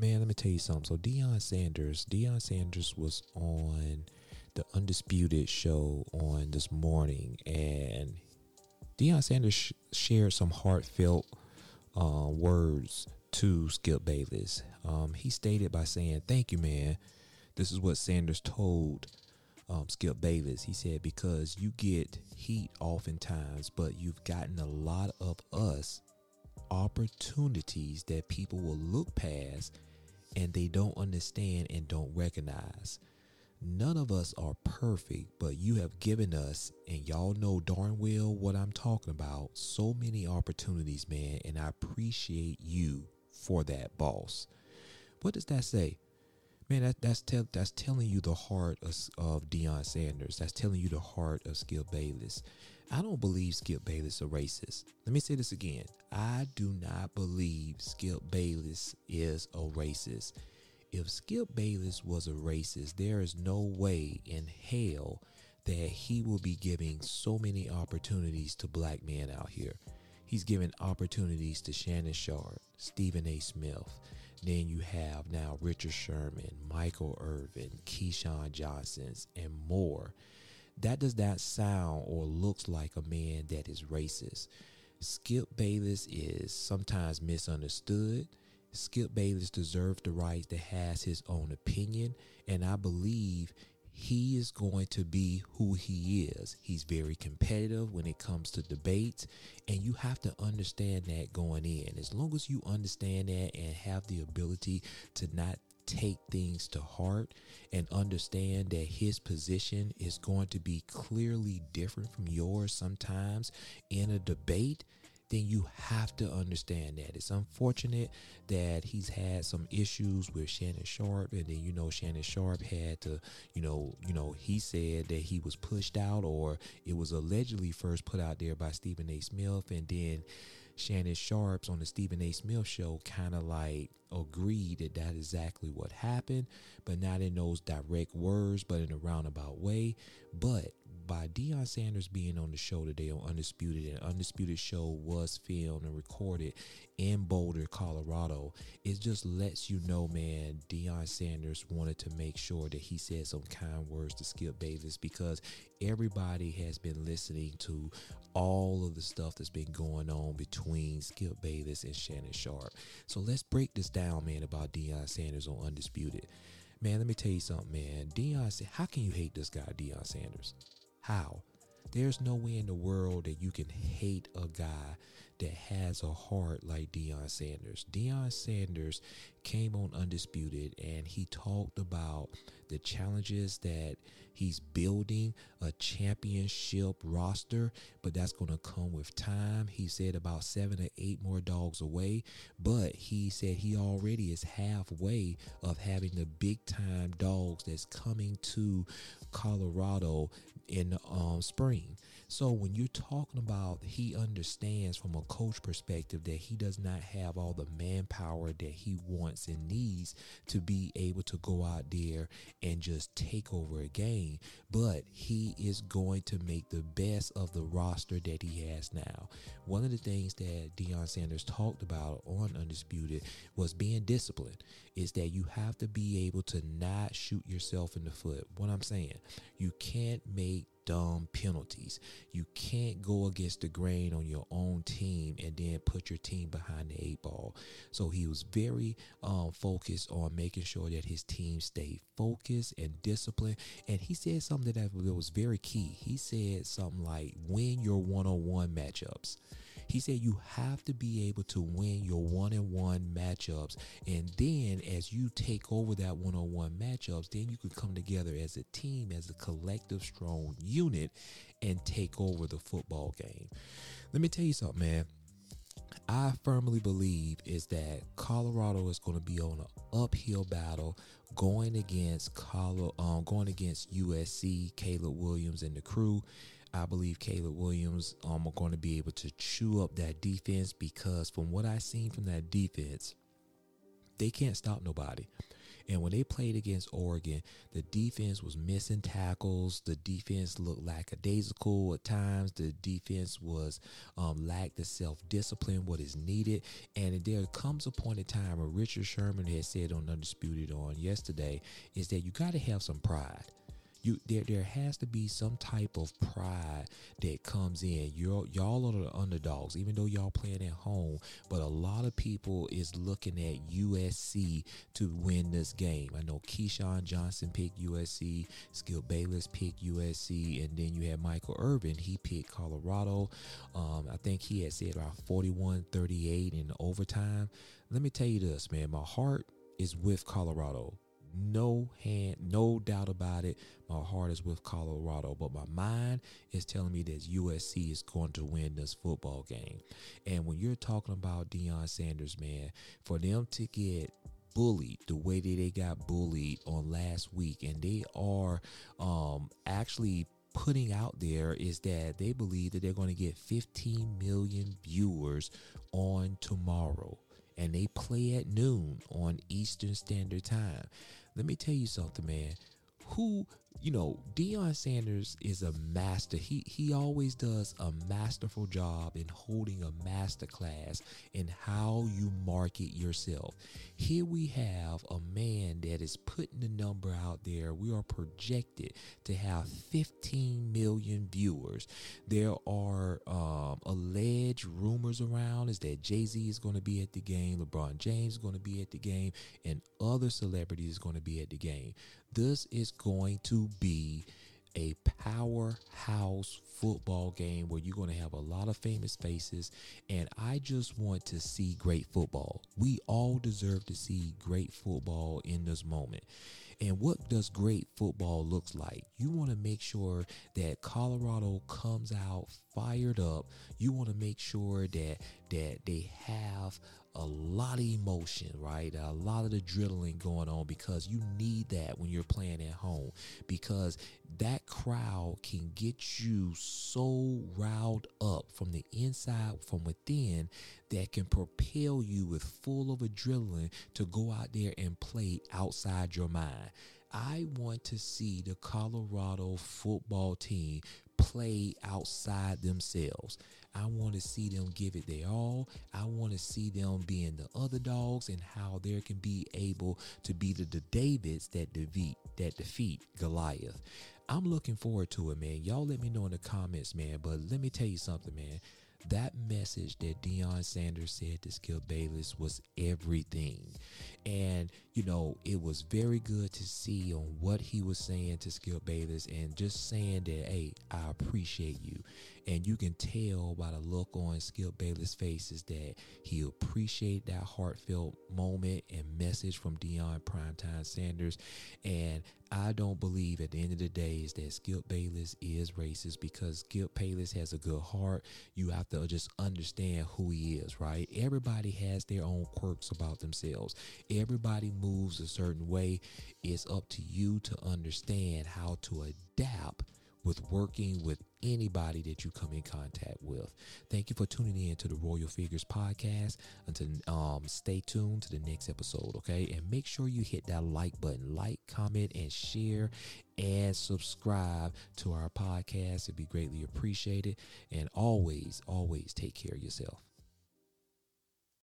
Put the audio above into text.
man, let me tell you something. So Deion Sanders, Deion Sanders was on the Undisputed show on this morning, and Deion Sanders sh- shared some heartfelt uh, words to Skip Bayless. Um, he stated by saying, "Thank you, man." This is what Sanders told um, Skip Bayless. He said, "Because you get heat oftentimes, but you've gotten a lot of us opportunities that people will look past and they don't understand and don't recognize. None of us are perfect, but you have given us, and y'all know darn well what I'm talking about, so many opportunities, man, and I appreciate you for that, boss. What does that say? Man, that, that's tell, that's telling you the heart of, of Deion Sanders. That's telling you the heart of Skip Bayless. I don't believe Skip Bayless a racist. Let me say this again. I do not believe Skip Bayless is a racist. If Skip Bayless was a racist, there is no way in hell that he will be giving so many opportunities to black men out here. He's giving opportunities to Shannon Sharpe, Stephen A. Smith. Then you have now Richard Sherman, Michael Irvin, Keyshawn Johnsons, and more. That does not sound or looks like a man that is racist. Skip Bayless is sometimes misunderstood. Skip Bayless deserves the right to has his own opinion, and I believe he is going to be who he is. He's very competitive when it comes to debates, and you have to understand that going in. As long as you understand that and have the ability to not take things to heart and understand that his position is going to be clearly different from yours sometimes in a debate, then you have to understand that. It's unfortunate that he's had some issues with Shannon Sharpe and then you know Shannon Sharpe had to, you know, you know, he said that he was pushed out, or it was allegedly first put out there by Stephen A. Smith, and then Shannon Sharpe's on the Stephen A. Smith show kind of like agreed that that exactly what happened, but not in those direct words, but in a roundabout way. But by Deion Sanders being on the show today on Undisputed, and Undisputed show was filmed and recorded in Boulder, Colorado, it just lets you know, man, Deion Sanders wanted to make sure that he said some kind words to Skip Bayless because everybody has been listening to all of the stuff that's been going on between Skip Bayless and Shannon Sharpe. So let's break this down, man, about Deion Sanders on Undisputed. Man, let me tell you something, man. Deion, how can you hate this guy, Deion Sanders? How? There's no way in the world that you can hate a guy that has a heart like Deion Sanders. Deion Sanders came on Undisputed and he talked about the challenges that he's building a championship roster, but that's going to come with time. He said about seven or eight more dogs away, but he said he already is halfway of having the big time dogs that's coming to Colorado in um, spring. So when you're talking about he understands from a coach perspective that he does not have all the manpower that he wants and needs to be able to go out there and just take over a game, but he is going to make the best of the roster that he has now. One of the things that Deion Sanders talked about on Undisputed was being disciplined. Is that you have to be able to not shoot yourself in the foot. What I'm saying, you can't make dumb penalties. You can't go against the grain on your own team and then put your team behind the eight ball. So he was very um, focused on making sure that his team stayed focused and disciplined. And he said something that was very key. He said something like, win your one on one matchups. He said you have to be able to win your one on one matchups. And then as you take over that one on one matchups, then you can come together as a team, as a collective, strong unit, and take over the football game. Let me tell you something, man. I firmly believe is that Colorado is going to be on an uphill battle going against Colo, um, going against USC, Caleb Williams and the crew. I believe Caleb Williams um, are going to be able to chew up that defense because from what I've seen from that defense, they can't stop nobody. And when they played against Oregon, the defense was missing tackles. The defense looked lackadaisical at times. The defense was um, lacked the self discipline, what is needed. And there comes a point in time where Richard Sherman had said on Undisputed on yesterday is that you got to have some pride you there there has to be some type of pride that comes in. You're y'all are the underdogs, even though y'all playing at home. But a lot of people is looking at USC to win this game. I know Keyshawn Johnson picked USC, Skip Bayless picked USC, and then you had Michael Irvin. He picked Colorado. Um, I think he had said about 41-38 in overtime. Let me tell you this, man. My heart is with Colorado no hand, no doubt about it. My heart is with Colorado, but my mind is telling me that USC is going to win this football game. And when you're talking about Deion Sanders, man, for them to get bullied the way that they got bullied on last week, and they are um, actually putting out there is that they believe that they're going to get 15 million viewers on tomorrow and they play at noon on Eastern Standard Time. Let me tell you something, man. Who you know, Deion Sanders is a master. He he always does a masterful job in holding a master class in how you market yourself. Here we have a man that is putting the number out there. We are projected to have 15 million viewers. There are um, alleged rumors around is that Jay Z is going to be at the game, LeBron James is going to be at the game, and other celebrities is going to be at the game. This is going to be a powerhouse football game where you're going to have a lot of famous faces and I just want to see great football. We all deserve to see great football in this moment. And what does great football looks like? You want to make sure that Colorado comes out fired up. You want to make sure that that they have a lot of emotion, right? A lot of the drilling going on because you need that when you're playing at home because that crowd can get you so riled up from the inside, from within, that can propel you with full of adrenaline to go out there and play outside your mind. I want to see the Colorado football team play outside themselves. I want to see them give it their all. I want to see them being the other dogs and how they can be able to be the, the Davids that defeat that defeat Goliath. I'm looking forward to it, man. Y'all let me know in the comments, man. But let me tell you something, man that message that Deion Sanders said to Skip Bayless was everything. And, you know, it was very good to see on what he was saying to Skip Bayless and just saying that, hey, I appreciate you. And you can tell by the look on Skip Bayless' face is that he appreciated that heartfelt moment and message from Deion Primetime Sanders. And I don't believe at the end of the day is that Skip Bayless is racist because Skip Bayless has a good heart. You have to just understand who he is, right? Everybody has their own quirks about themselves. Everybody moves a certain way. It's up to you to understand how to adapt with working with anybody that you come in contact with. Thank you for tuning in to the Royale Figurez podcast. Until um, stay tuned to the next episode, okay? And make sure you hit that like button, like, comment, and share, and subscribe to our podcast. It'd be greatly appreciated. And always, always take care of yourself.